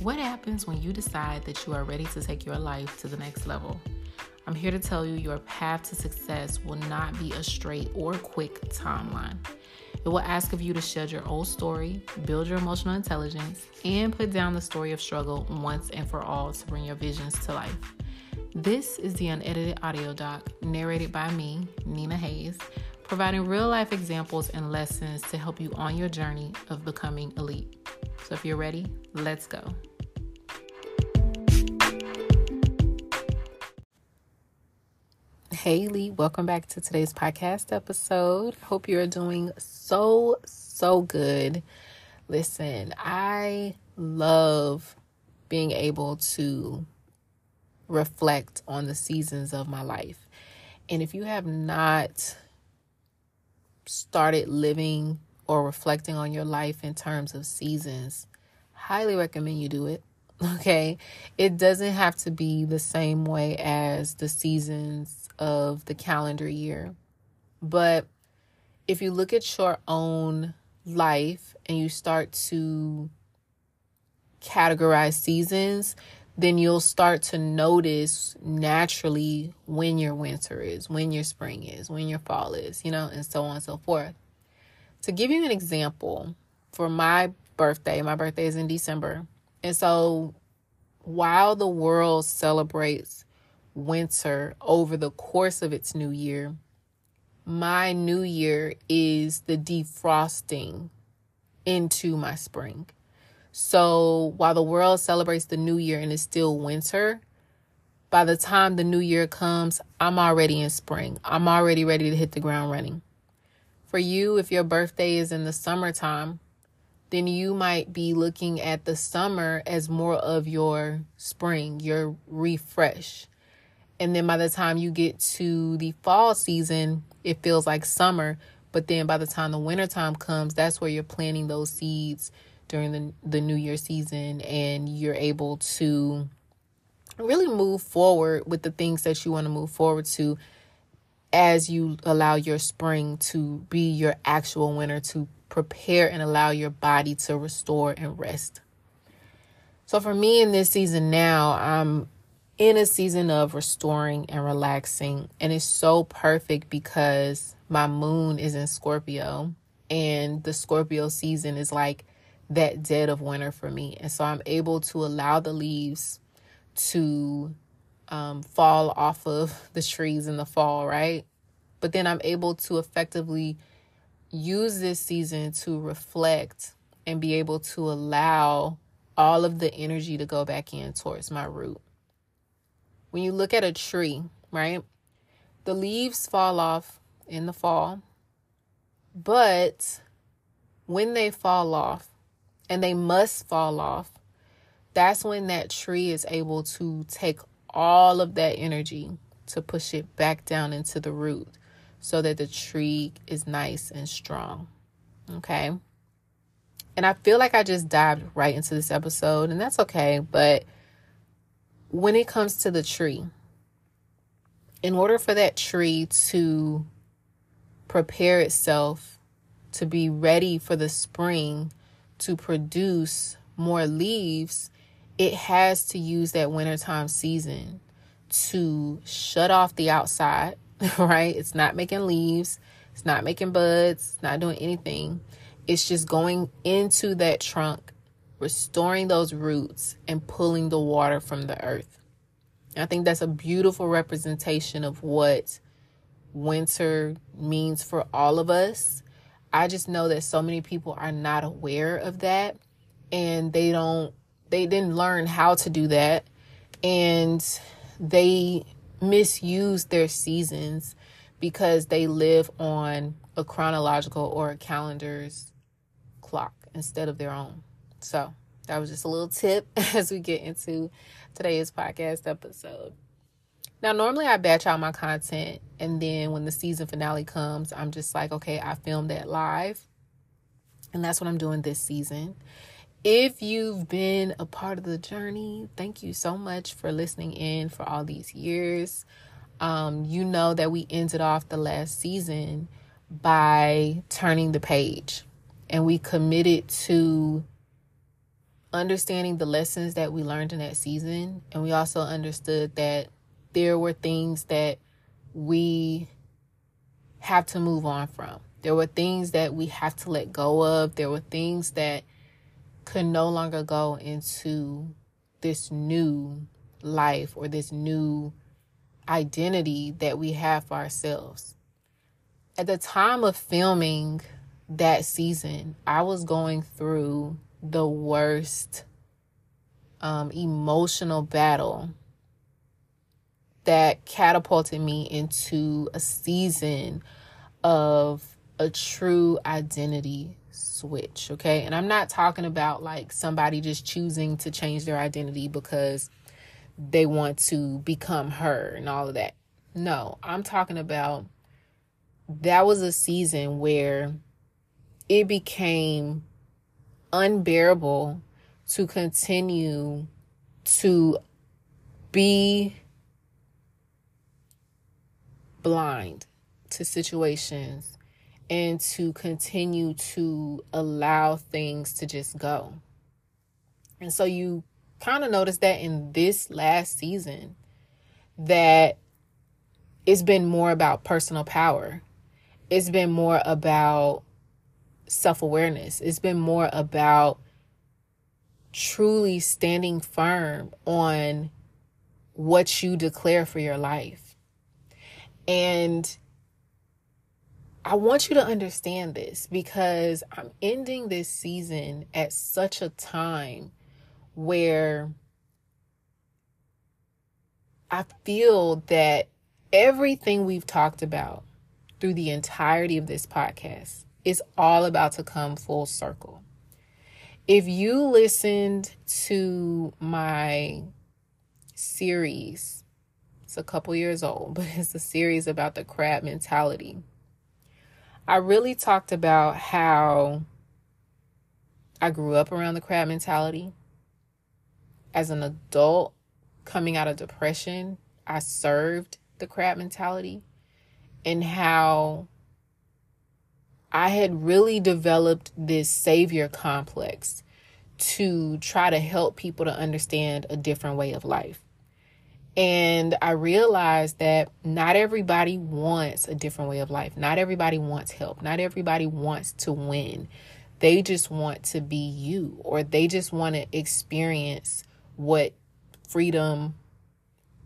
What happens when you decide that you are ready to take your life to the next level? I'm here to tell you your path to success will not be a straight or quick timeline. It will ask of you to shed your old story, build your emotional intelligence, and put down the story of struggle once and for all to bring your visions to life. This is the unedited audio doc narrated by me, Nina Hayes, providing real life examples and lessons to help you on your journey of becoming elite. So if you're ready, let's go. Hey Elite, welcome back to today's podcast episode. Hope you're doing so, so good. Listen, I love being able to reflect on the seasons of my life. And if you have not started living or reflecting on your life in terms of seasons, highly recommend you do it. Okay. It doesn't have to be the same way as the seasons of the calendar year. But if you look at your own life and you start to categorize seasons, then you'll start to notice naturally when your winter is, when your spring is, when your fall is, you know, and so on and so forth. To give you an example, for my birthday, my birthday is in December. And so while the world celebrates winter over the course of its new year, my new year is the defrosting into my spring. So while the world celebrates the new year and it's still winter, by the time the new year comes, I'm already in spring. I'm already ready to hit the ground running. For you, if your birthday is in the summertime, then you might be looking at the summer as more of your spring, your refresh. And then by the time you get to the fall season, it feels like summer. But then by the time the wintertime comes, that's where you're planting those seeds during the, the New Year season and you're able to really move forward with the things that you want to move forward to as you allow your spring to be your actual winter to prepare and allow your body to restore and rest. So for me in this season now, I'm in a season of restoring and relaxing and it's so perfect because my moon is in Scorpio and the Scorpio season is like that dead of winter for me. And so I'm able to allow the leaves to um, fall off of the trees in the fall, right? But then I'm able to effectively use this season to reflect and be able to allow all of the energy to go back in towards my root. When you look at a tree, right? The leaves fall off in the fall, but when they fall off, and they must fall off, that's when that tree is able to take all of that energy to push it back down into the root so that the tree is nice and strong. Okay. And I feel like I just dived right into this episode, and that's okay. But when it comes to the tree, in order for that tree to prepare itself to be ready for the spring, to produce more leaves, it has to use that wintertime season to shut off the outside, right? It's not making leaves, it's not making buds, it's not doing anything. It's just going into that trunk, restoring those roots, and pulling the water from the earth. I think that's a beautiful representation of what winter means for all of us I just know that so many people are not aware of that and they don't they didn't learn how to do that and they misuse their seasons because they live on a chronological or a calendar's clock instead of their own. So, that was just a little tip as we get into today's podcast episode. Now, normally I batch out my content, and then when the season finale comes, I'm just like, okay, I filmed that live. And that's what I'm doing this season. If you've been a part of the journey, thank you so much for listening in for all these years. Um, you know that we ended off the last season by turning the page, and we committed to understanding the lessons that we learned in that season. And we also understood that there were things that we have to move on from. There were things that we have to let go of. There were things that could no longer go into this new life or this new identity that we have for ourselves. At the time of filming that season, I was going through the worst um, emotional battle that catapulted me into a season of a true identity switch, okay? And I'm not talking about like somebody just choosing to change their identity because they want to become her and all of that. No, I'm talking about that was a season where it became unbearable to continue to be blind to situations and to continue to allow things to just go. And so you kind of notice that in this last season that it's been more about personal power. It's been more about self-awareness. It's been more about truly standing firm on what you declare for your life. And I want you to understand this because I'm ending this season at such a time where I feel that everything we've talked about through the entirety of this podcast is all about to come full circle. If you listened to my series, it's a couple years old, but it's a series about the crab mentality I really talked about how I grew up around the crab mentality. As an adult coming out of depression, I served the crab mentality and how I had really developed this savior complex to try to help people to understand a different way of life. And I realized that not everybody wants a different way of life. Not everybody wants help. Not everybody wants to win. They just want to be you, or they just want to experience what freedom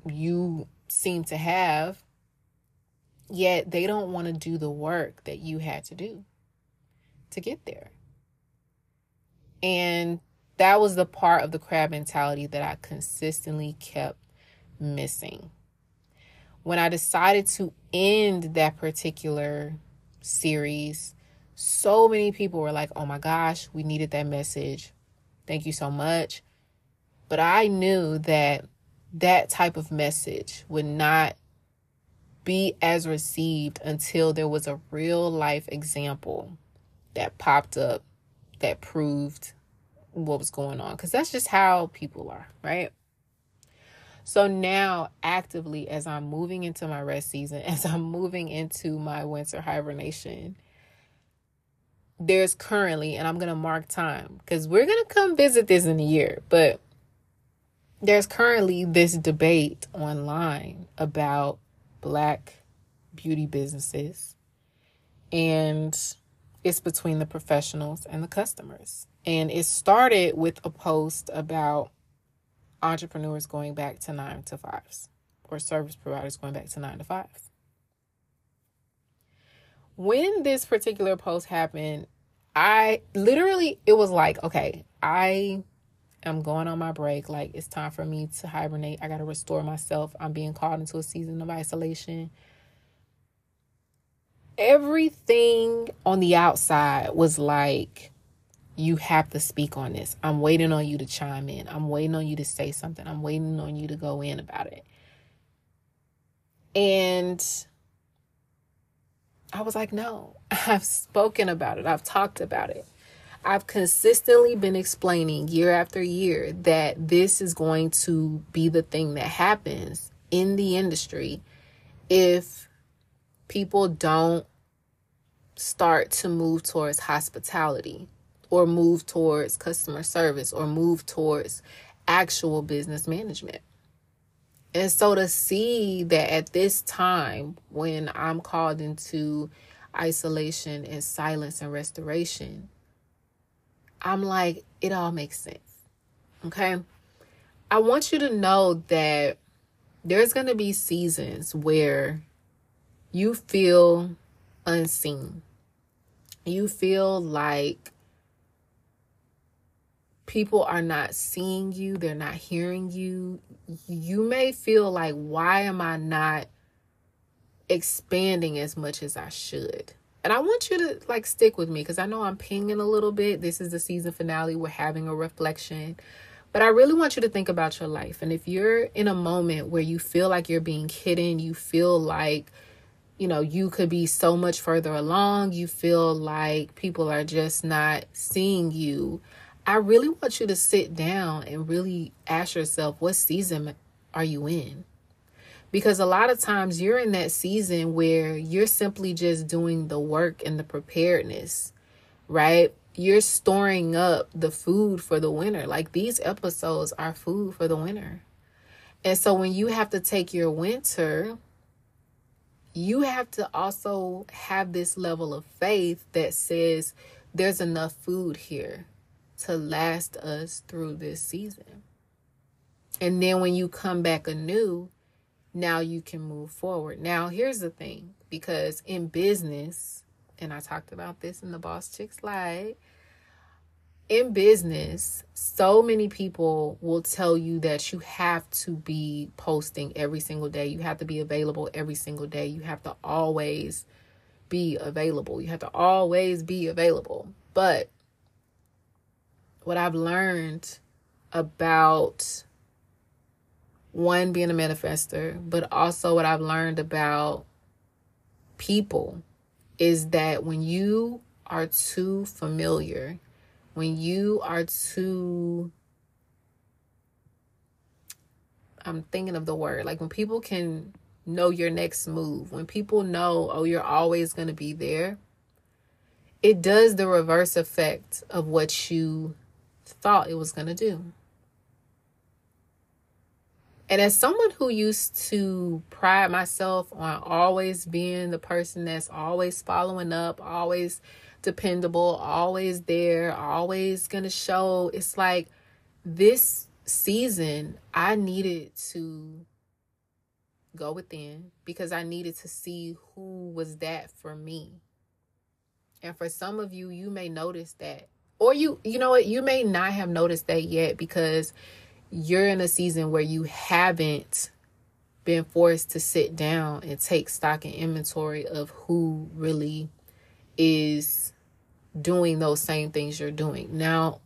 you seem to have, yet they don't want to do the work that you had to do to get there. And that was the part of the crab mentality that I consistently kept missing. When I decided to end that particular series, so many people were like, oh my gosh, we needed that message. Thank you so much. But I knew that that type of message would not be as received until there was a real life example that popped up that proved what was going on. Because that's just how people are, right? So now, actively, as I'm moving into my rest season, as I'm moving into my winter hibernation, there's currently, and I'm going to mark time because we're going to come visit this in a year, but there's currently this debate online about black beauty businesses and it's between the professionals and the customers. And it started with a post about entrepreneurs going back to nine to fives or service providers going back to nine to fives. When this particular post happened, I literally, it was like, okay, I am going on my break. Like, it's time for me to hibernate. I got to restore myself. I'm being called into a season of isolation. Everything on the outside was like, you have to speak on this. I'm waiting on you to chime in. I'm waiting on you to say something. I'm waiting on you to go in about it. And I was like, no, I've spoken about it. I've talked about it. I've consistently been explaining year after year that this is going to be the thing that happens in the industry if people don't start to move towards hospitality or move towards customer service or move towards actual business management. And so to see that at this time, when I'm called into isolation and silence and restoration, I'm like, it all makes sense. Okay. I want you to know that there's going to be seasons where you feel unseen. You feel like people are not seeing you, they're not hearing you. You may feel like, why am I not expanding as much as I should? And I want you to like stick with me because I know I'm pinging a little bit. This is the season finale. We're having a reflection. But I really want you to think about your life. And if you're in a moment where you feel like you're being hidden, you feel like, you know, you could be so much further along, you feel like people are just not seeing you, I really want you to sit down and really ask yourself, what season are you in? Because a lot of times you're in that season where you're simply just doing the work and the preparedness, right? you're storing up the food for the winter. Like these episodes are food for the winter. And so when you have to take your winter, you have to also have this level of faith that says there's enough food here to last us through this season. And then when you come back anew, now you can move forward. Now, here's the thing because in business, and I talked about this in the Boss Chick slide. In business, so many people will tell you that you have to be posting every single day. You have to be available every single day. You have to always be available. You have to always be available. But what I've learned about one being a manifester, but also what I've learned about people is that when you are too familiar, when you are too I'm thinking of the word, like when people can know your next move, when people know, oh, you're always going to be there, it does the reverse effect of what you thought it was going to do. And as someone who used to pride myself on always being the person that's always following up, always dependable, always there, always going to show, it's like this season, I needed to go within because I needed to see who was that for me. And for some of you, you may notice that. Or you, you know what, you may not have noticed that yet because you're in a season where you haven't been forced to sit down and take stock and inventory of who really is doing those same things you're doing. Now,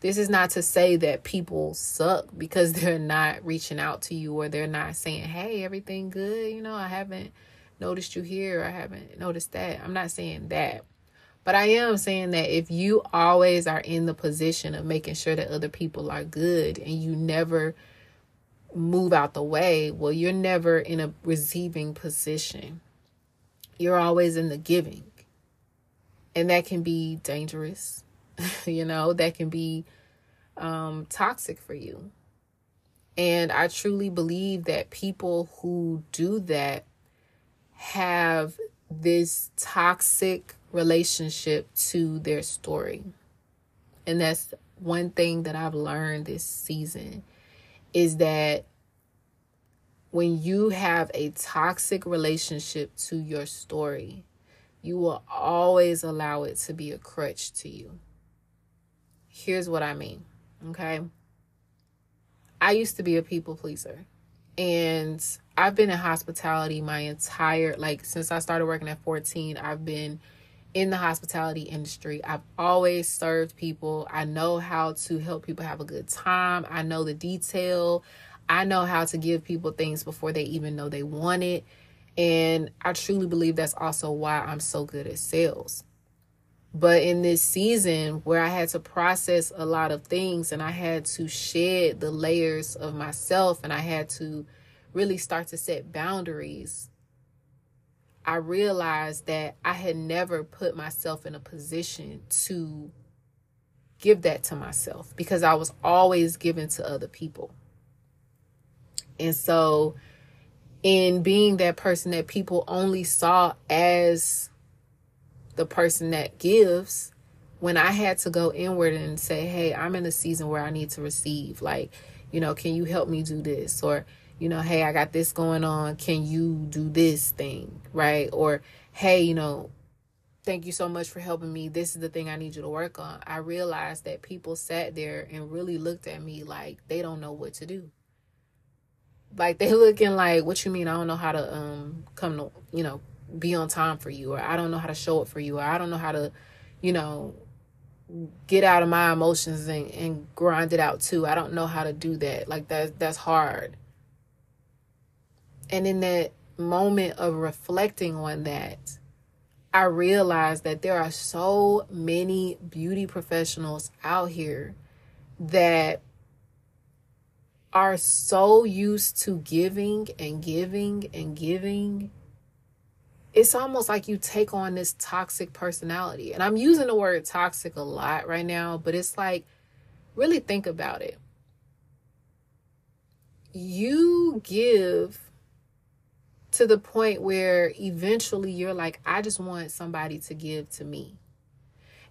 this is not to say that people suck because they're not reaching out to you or they're not saying, "Hey, everything good?" You know, I haven't noticed you here. I haven't noticed that. I'm not saying that. But I am saying that if you always are in the position of making sure that other people are good and you never move out the way, well, you're never in a receiving position. You're always in the giving. And that can be dangerous. you know, that can be um, toxic for you. And I truly believe that people who do that have this toxic relationship to their story. And that's one thing that I've learned this season is that when you have a toxic relationship to your story, you will always allow it to be a crutch to you. Here's what I mean, okay? I used to be a people pleaser. And I've been in hospitality my entire like since I started working at 14, I've been in the hospitality industry. I've always served people. I know how to help people have a good time. I know the detail. I know how to give people things before they even know they want it. And I truly believe that's also why I'm so good at sales. But in this season where I had to process a lot of things and I had to shed the layers of myself and I had to really start to set boundaries I realized that I had never put myself in a position to give that to myself because I was always giving to other people. And so, in being that person that people only saw as the person that gives, when I had to go inward and say, Hey, I'm in a season where I need to receive, like, you know, can you help me do this? Or, you know, hey, I got this going on. Can you do this thing? Right? Or, hey, you know, thank you so much for helping me. This is the thing I need you to work on. I realized that people sat there and really looked at me like they don't know what to do. Like they looking like, what you mean? I don't know how to um come to you know be on time for you, or I don't know how to show up for you, or I don't know how to, you know, get out of my emotions and, and grind it out too. I don't know how to do that. Like that that's hard. And in that moment of reflecting on that, I realized that there are so many beauty professionals out here that are so used to giving and giving and giving. It's almost like you take on this toxic personality. And I'm using the word toxic a lot right now, but it's like, really think about it. You give to the point where eventually you're like, I just want somebody to give to me.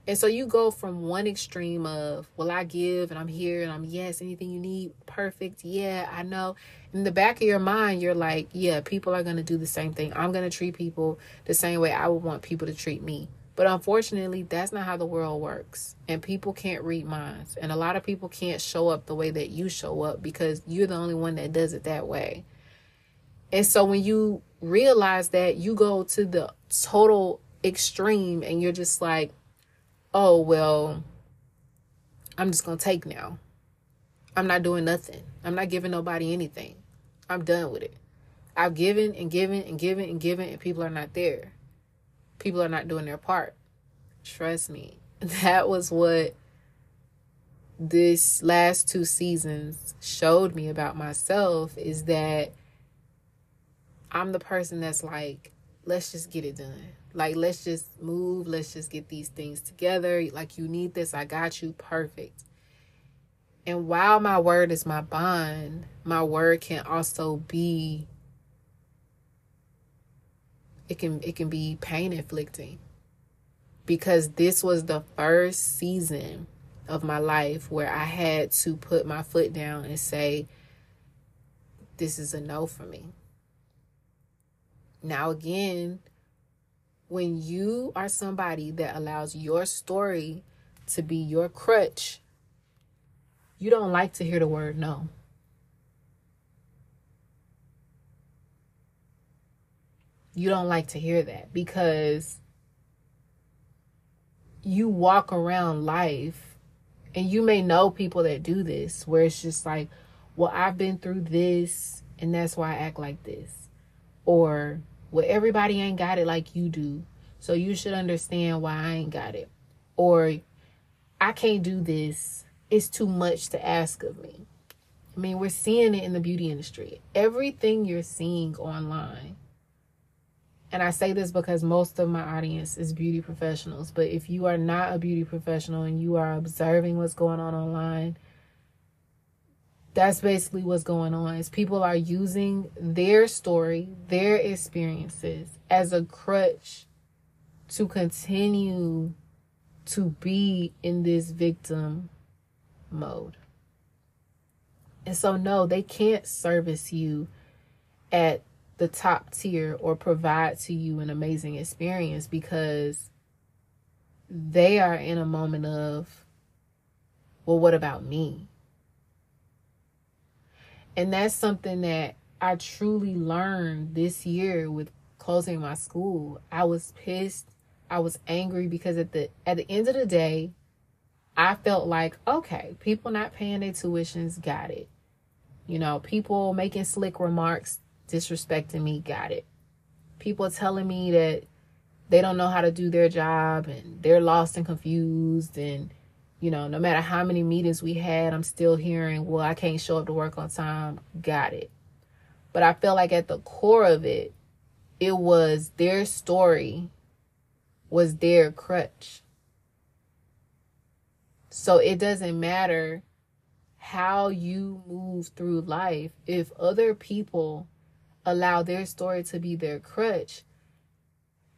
And so you go from one extreme of, well, I give and I'm here and I'm, yes, anything you need, perfect. Yeah, I know. In the back of your mind, you're like, yeah, people are going to do the same thing. I'm going to treat people the same way I would want people to treat me. But unfortunately, that's not how the world works. And people can't read minds. And a lot of people can't show up the way that you show up because you're the only one that does it that way. And so when you realize that, you go to the total extreme and you're just like, oh, well, I'm just going to take now. I'm not doing nothing. I'm not giving nobody anything. I'm done with it. I've given and given and given and given, and people are not there. People are not doing their part. Trust me. That was what this last two seasons showed me about myself is that I'm the person that's like, let's just get it done. Like, let's just move. Let's just get these things together. Like, you need this. I got you. Perfect. And while my word is my bond, my word can also be it can it can be pain inflicting. Because this was the first season of my life where I had to put my foot down and say this is a no for me. Now, again, when you are somebody that allows your story to be your crutch, you don't like to hear the word no. You don't like to hear that because you walk around life and you may know people that do this where it's just like, well, I've been through this and that's why I act like this. Or well, everybody ain't got it like you do. So you should understand why I ain't got it. Or I can't do this. It's too much to ask of me. I mean, we're seeing it in the beauty industry. Everything you're seeing online. And I say this because most of my audience is beauty professionals. But if you are not a beauty professional and you are observing what's going on online, that's basically what's going on is people are using their story their experiences as a crutch to continue to be in this victim mode. And so no they can't service you at the top tier or provide to you an amazing experience because they are in a moment of well what about me and that's something that I truly learned this year with closing my school. I was pissed. I was angry because at the at the end of the day, I felt like, okay, people not paying their tuitions, got it. You know, people making slick remarks, disrespecting me, got it. People telling me that they don't know how to do their job and they're lost and confused and you know, no matter how many meetings we had, I'm still hearing, well, I can't show up to work on time. Got it. But I felt like at the core of it, it was their story was their crutch. So it doesn't matter how you move through life if other people allow their story to be their crutch.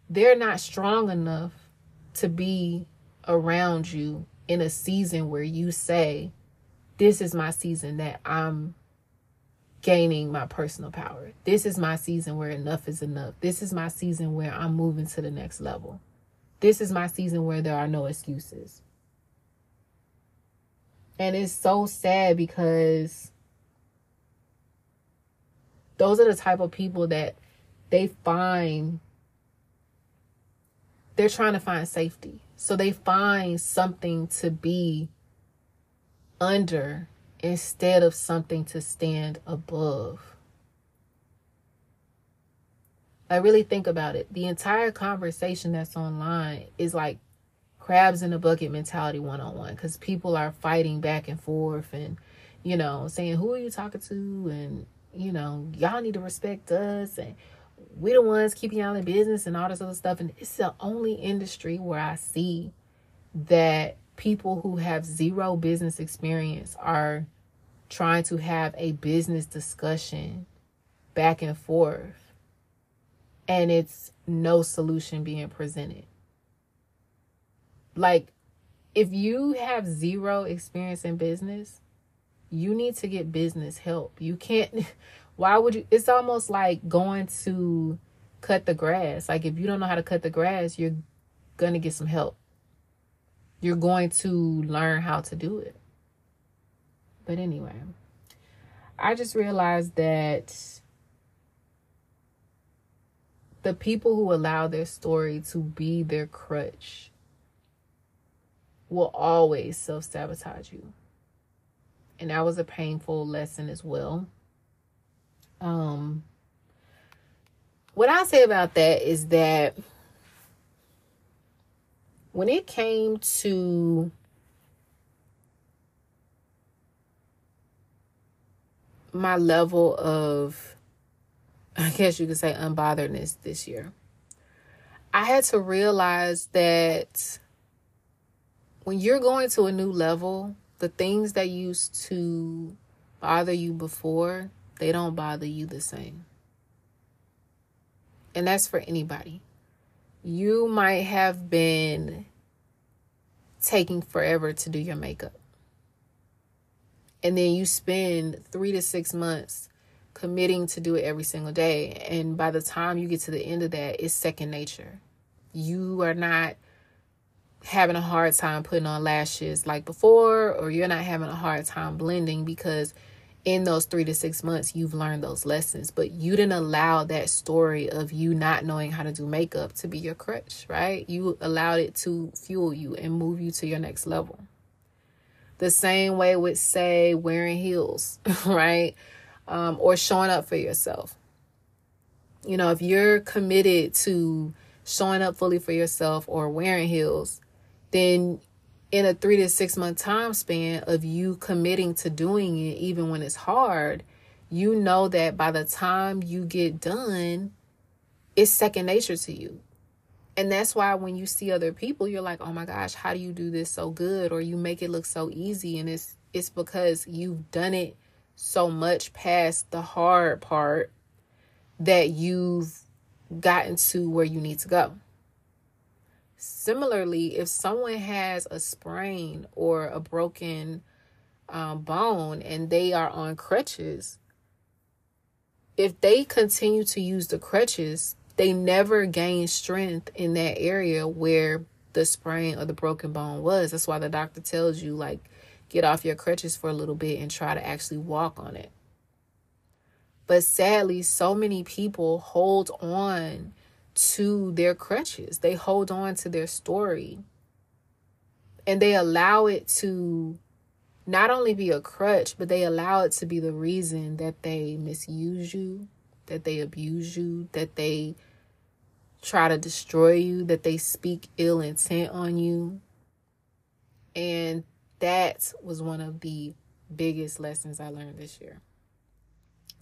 They're not strong enough to be around you in a season where you say, This is my season that I'm gaining my personal power. This is my season where enough is enough. This is my season where I'm moving to the next level. This is my season where there are no excuses. And it's so sad because those are the type of people that they find they're trying to find safety. So they find something to be under instead of something to stand above. I really think about it. The entire conversation that's online is like crabs in a bucket mentality one on one because people are fighting back and forth and, you know, saying, Who are you talking to? And, you know, y'all need to respect us. And we the ones keeping y'all in business and all this other stuff. And it's the only industry where I see that people who have zero business experience are trying to have a business discussion back and forth and it's no solution being presented. Like, if you have zero experience in business, you need to get business help. You can't, why would you? It's almost like going to cut the grass. Like, if you don't know how to cut the grass, you're going to get some help you're going to learn how to do it. But anyway, I just realized that the people who allow their story to be their crutch will always self sabotage you. And that was a painful lesson as well. Um, what I say about that is that when it came to my level of, I guess you could say, unbotheredness this year, I had to realize that when you're going to a new level, the things that used to bother you before, they don't bother you the same. And that's for anybody you might have been taking forever to do your makeup. And then you spend three to six months committing to do it every single day. And by the time you get to the end of that, it's second nature. You are not having a hard time putting on lashes like before, or you're not having a hard time blending because in those three to six months, you've learned those lessons, but you didn't allow that story of you not knowing how to do makeup to be your crutch, right? You allowed it to fuel you and move you to your next level. The same way with, say, wearing heels, right? Um, or showing up for yourself. You know, if you're committed to showing up fully for yourself or wearing heels, then in a three to six month time span of you committing to doing it, even when it's hard, you know that by the time you get done, it's second nature to you. And that's why when you see other people, you're like, oh my gosh, how do you do this so good? Or you make it look so easy. And it's it's because you've done it so much past the hard part that you've gotten to where you need to go. Similarly, if someone has a sprain or a broken um, bone and they are on crutches, if they continue to use the crutches, they never gain strength in that area where the sprain or the broken bone was. That's why the doctor tells you, like, get off your crutches for a little bit and try to actually walk on it. But sadly, so many people hold on to their crutches. They hold on to their story. And they allow it to not only be a crutch, but they allow it to be the reason that they misuse you, that they abuse you, that they try to destroy you, that they speak ill intent on you. And that was one of the biggest lessons I learned this year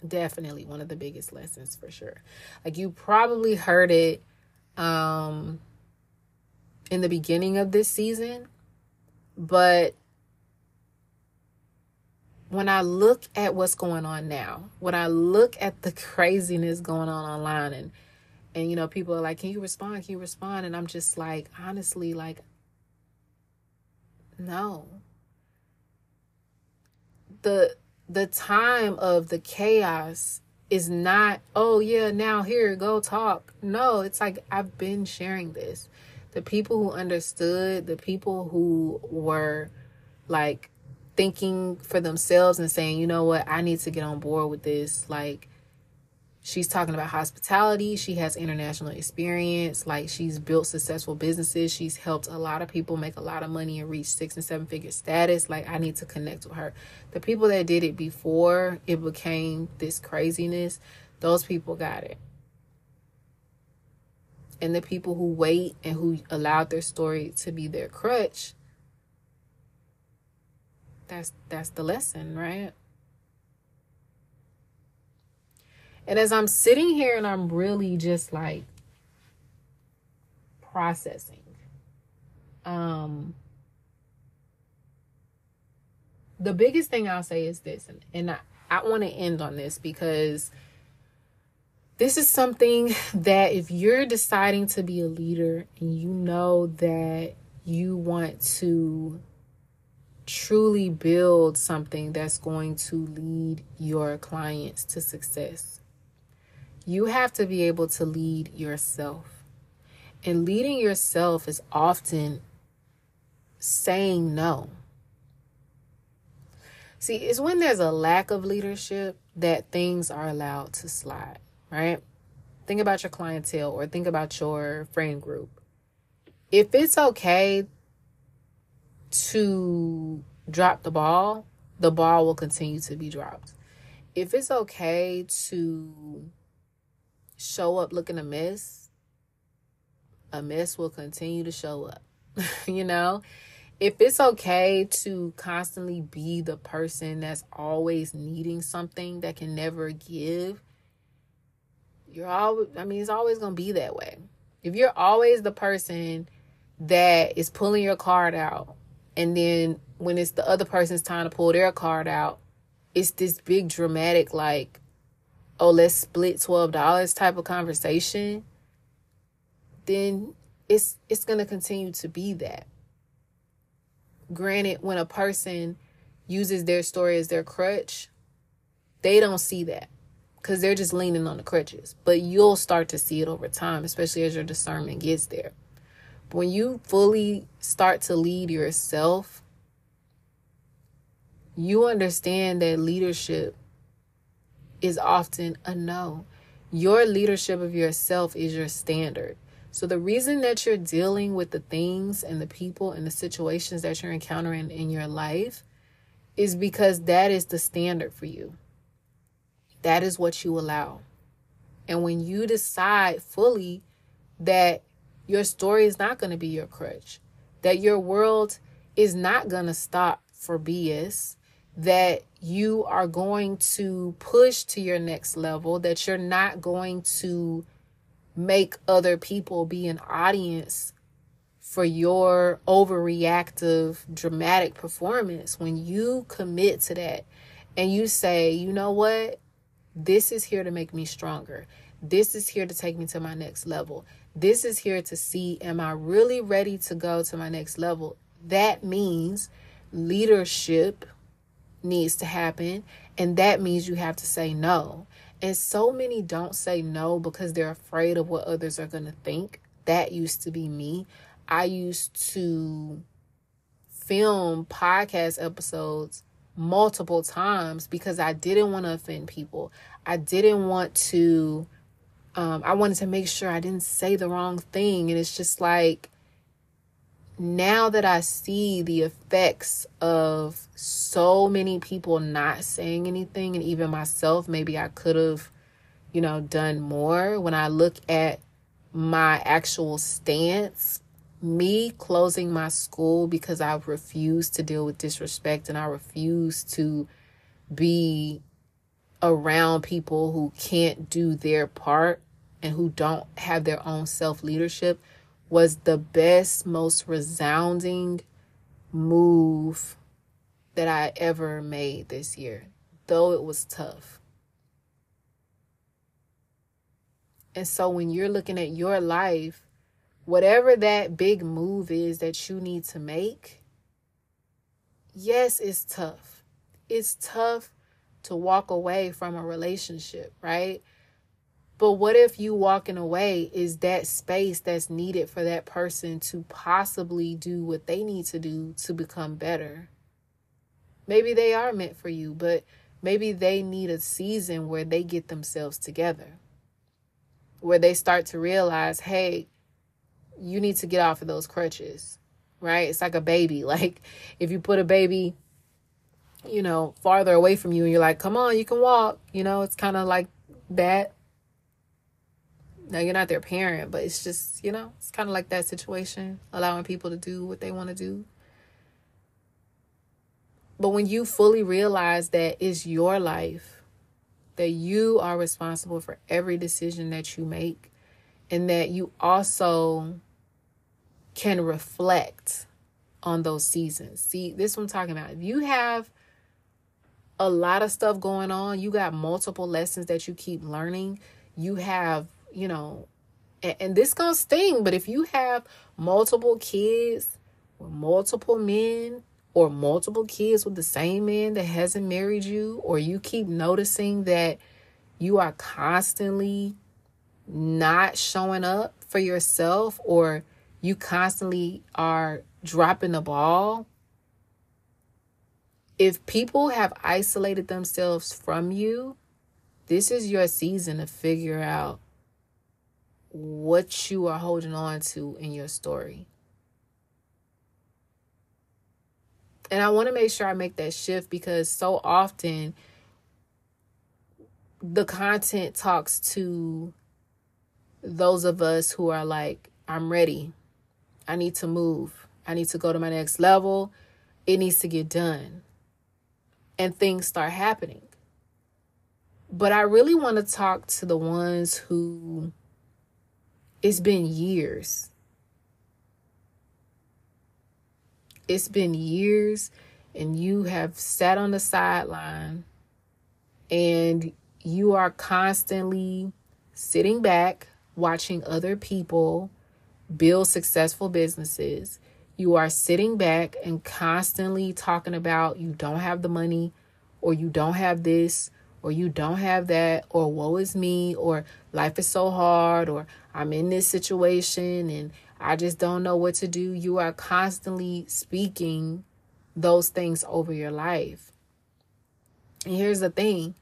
definitely one of the biggest lessons for sure. Like you probably heard it um in the beginning of this season, but when I look at what's going on now, when I look at the craziness going on online and and you know people are like can you respond? Can you respond? And i'm just like honestly like no. The the time of the chaos is not oh yeah now here go talk. No it's like i've been sharing this. The people who understood the people who were like thinking for themselves and saying you know what? I need to get on board with this. Like She's talking about hospitality. She has international experience. Like she's built successful businesses. She's helped a lot of people make a lot of money and reach six and seven figure status. Like I need to connect with her. The people that did it before it became this craziness, those people got it. And the people who wait and who allowed their story to be their crutch, that's that's the lesson, right? And as I'm sitting here and I'm really just like processing, um, the biggest thing I'll say is this, and, and I, I want to end on this because this is something that if you're deciding to be a leader and you know that you want to truly build something that's going to lead your clients to success you have to be able to lead yourself. And leading yourself is often saying no. See, it's when there's a lack of leadership that things are allowed to slide, right? Think about your clientele or think about your friend group. If it's okay to drop the ball, the ball will continue to be dropped. If it's okay to show up looking a mess, a mess will continue to show up. you know, if it's okay to constantly be the person that's always needing something that can never give, you're always, I mean, it's always going to be that way. If you're always the person that is pulling your card out, and then when it's the other person's time to pull their card out, it's this big dramatic, like, oh, let's split $12 type of conversation, then it's it's going to continue to be that. Granted, when a person uses their story as their crutch, they don't see that because they're just leaning on the crutches. But you'll start to see it over time, especially as your discernment gets there. When you fully start to lead yourself, you understand that leadership is often a no. Your leadership of yourself is your standard. So, the reason that you're dealing with the things and the people and the situations that you're encountering in your life is because that is the standard for you. That is what you allow. And when you decide fully that your story is not going to be your crutch, that your world is not going to stop for BS, that you are going to push to your next level, that you're not going to make other people be an audience for your overreactive, dramatic performance. When you commit to that and you say, you know what? This is here to make me stronger. This is here to take me to my next level. This is here to see, am I really ready to go to my next level? That means leadership needs to happen. And that means you have to say no. And so many don't say no because they're afraid of what others are going to think. That used to be me. I used to film podcast episodes multiple times because I didn't want to offend people. I didn't want to, um, I wanted to make sure I didn't say the wrong thing. And it's just like, now that I see the effects of so many people not saying anything, and even myself, maybe I could have, you know, done more. When I look at my actual stance, me closing my school because I refuse to deal with disrespect and I refuse to be around people who can't do their part and who don't have their own self leadership was the best, most resounding move that I ever made this year, though it was tough. And so when you're looking at your life, whatever that big move is that you need to make, yes, it's tough. It's tough to walk away from a relationship, right? But what if you walking away is that space that's needed for that person to possibly do what they need to do to become better? Maybe they are meant for you, but maybe they need a season where they get themselves together, where they start to realize, hey, you need to get off of those crutches, right? It's like a baby. Like if you put a baby, you know, farther away from you and you're like, come on, you can walk, you know, it's kind of like that now you're not their parent, but it's just, you know, it's kind of like that situation, allowing people to do what they want to do. But when you fully realize that it's your life, that you are responsible for every decision that you make, and that you also can reflect on those seasons. See, this what I'm talking about. If you have a lot of stuff going on, you got multiple lessons that you keep learning, you have you know, and, and this gonna sting, but if you have multiple kids or multiple men or multiple kids with the same man that hasn't married you, or you keep noticing that you are constantly not showing up for yourself, or you constantly are dropping the ball. If people have isolated themselves from you, this is your season to figure out what you are holding on to in your story. And I want to make sure I make that shift because so often the content talks to those of us who are like, I'm ready. I need to move. I need to go to my next level. It needs to get done. And things start happening. But I really want to talk to the ones who it's been years. It's been years, and you have sat on the sideline and you are constantly sitting back watching other people build successful businesses. You are sitting back and constantly talking about you don't have the money or you don't have this or you don't have that, or woe is me, or life is so hard, or I'm in this situation and I just don't know what to do. You are constantly speaking those things over your life. And here's the thing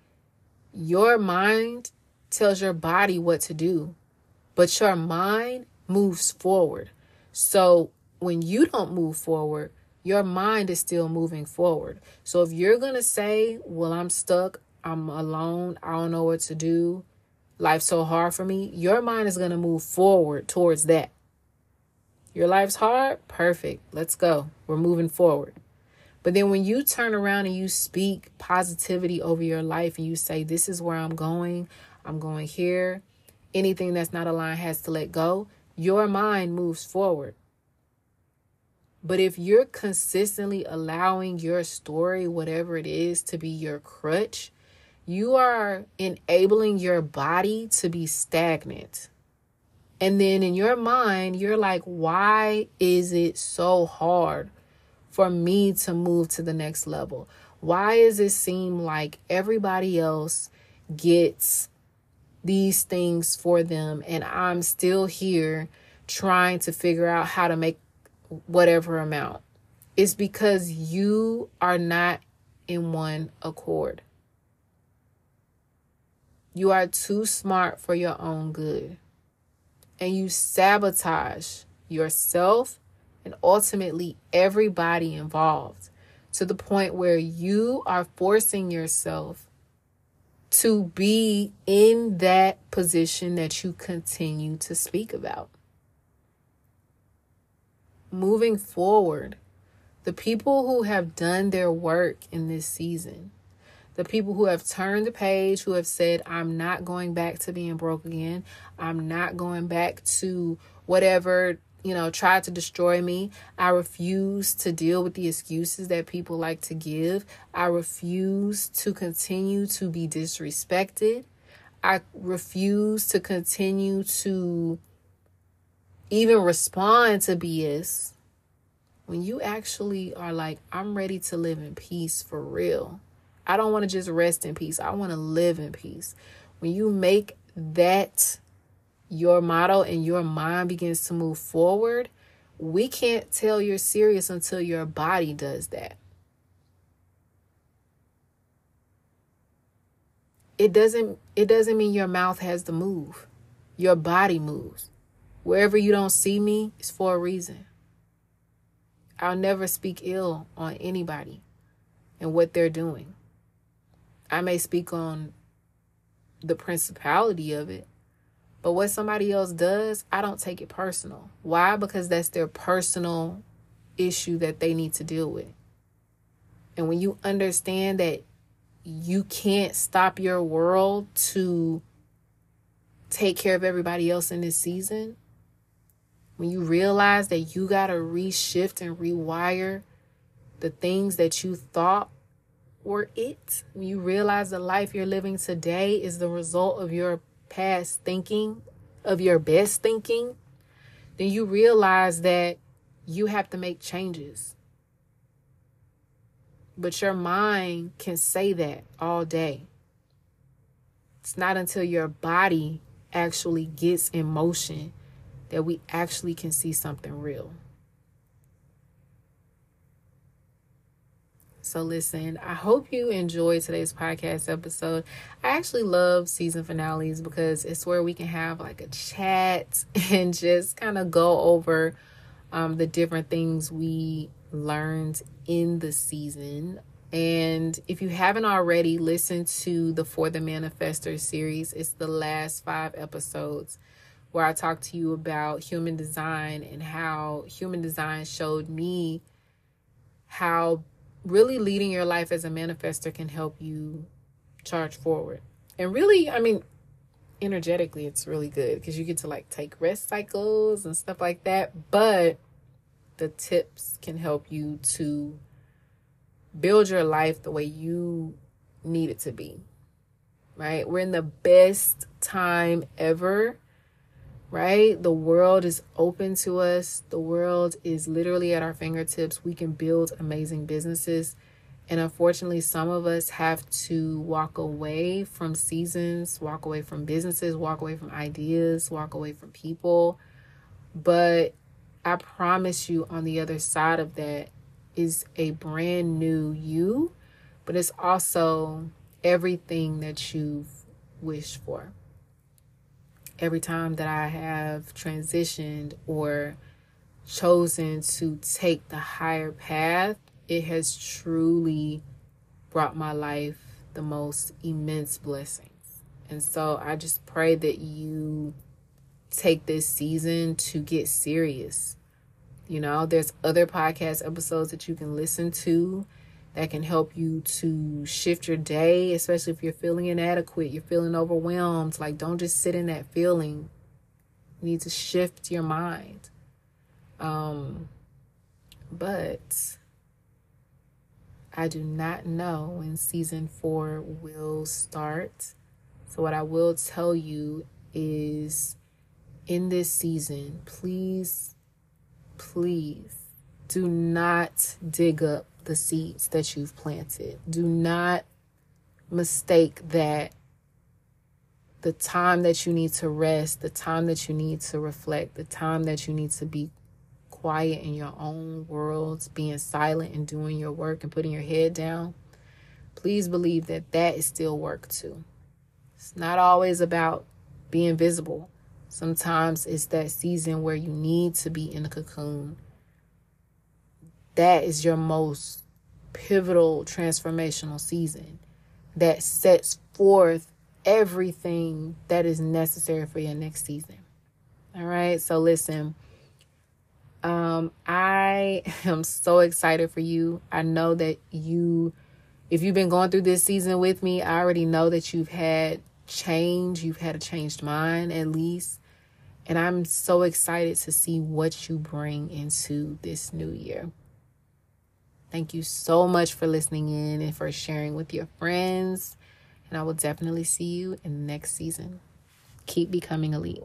your mind tells your body what to do, but your mind moves forward. So when you don't move forward, your mind is still moving forward. So if you're going to say, Well, I'm stuck, I'm alone, I don't know what to do, life's so hard for me, your mind is going to move forward towards that. Your life's hard? Perfect. Let's go. We're moving forward. But then when you turn around and you speak positivity over your life and you say, This is where I'm going, I'm going here, anything that's not aligned has to let go, your mind moves forward. But if you're consistently allowing your story, whatever it is, to be your crutch, you are enabling your body to be stagnant. And then in your mind, you're like, why is it so hard for me to move to the next level? Why does it seem like everybody else gets these things for them and I'm still here trying to figure out how to make whatever amount? It's because you are not in one accord. You are too smart for your own good. And you sabotage yourself and ultimately everybody involved to the point where you are forcing yourself to be in that position that you continue to speak about. Moving forward, the people who have done their work in this season the people who have turned the page, who have said, I'm not going back to being broke again. I'm not going back to whatever, you know, tried to destroy me. I refuse to deal with the excuses that people like to give. I refuse to continue to be disrespected. I refuse to continue to even respond to BS. When you actually are like, I'm ready to live in peace for real. I don't want to just rest in peace. I want to live in peace. When you make that your motto and your mind begins to move forward, we can't tell you're serious until your body does that. It doesn't it doesn't mean your mouth has to move. Your body moves. Wherever you don't see me it's for a reason. I'll never speak ill on anybody and what they're doing. I may speak on the principality of it, but what somebody else does, I don't take it personal. Why? Because that's their personal issue that they need to deal with. And when you understand that you can't stop your world to take care of everybody else in this season, when you realize that you got to reshift and rewire the things that you thought were it, you realize the life you're living today is the result of your past thinking, of your best thinking, then you realize that you have to make changes. But your mind can say that all day. It's not until your body actually gets in motion that we actually can see something real. So, listen, I hope you enjoyed today's podcast episode. I actually love season finales because it's where we can have like a chat and just kind of go over um, the different things we learned in the season. And if you haven't already listened to the For the Manifestor series, it's the last five episodes where I talk to you about human design and how human design showed me how really leading your life as a manifestor can help you charge forward. And really, I mean, energetically, it's really good because you get to like take rest cycles and stuff like that. But the tips can help you to build your life the way you need it to be. Right? We're in the best time ever right? The world is open to us. The world is literally at our fingertips. We can build amazing businesses. And unfortunately, some of us have to walk away from seasons, walk away from businesses, walk away from ideas, walk away from people. But I promise you, on the other side of that is a brand new you, but it's also everything that you've wished for every time that I have transitioned or chosen to take the higher path, it has truly brought my life the most immense blessings. And so I just pray that you take this season to get serious. You know, there's other podcast episodes that you can listen to that can help you to shift your day, especially if you're feeling inadequate, you're feeling overwhelmed. Like, don't just sit in that feeling. You need to shift your mind. Um, but I do not know when season four will start. So, what I will tell you is in this season, please, please do not dig up the seeds that you've planted. Do not mistake that the time that you need to rest, the time that you need to reflect, the time that you need to be quiet in your own worlds, being silent and doing your work and putting your head down, please believe that that is still work too. It's not always about being visible. Sometimes it's that season where you need to be in a cocoon that is your most pivotal transformational season that sets forth everything that is necessary for your next season. All right. So listen, um, I am so excited for you. I know that you, if you've been going through this season with me, I already know that you've had change. You've had a changed mind at least. And I'm so excited to see what you bring into this new year. Thank you so much for listening in and for sharing with your friends. And I will definitely see you in the next season. Keep becoming elite.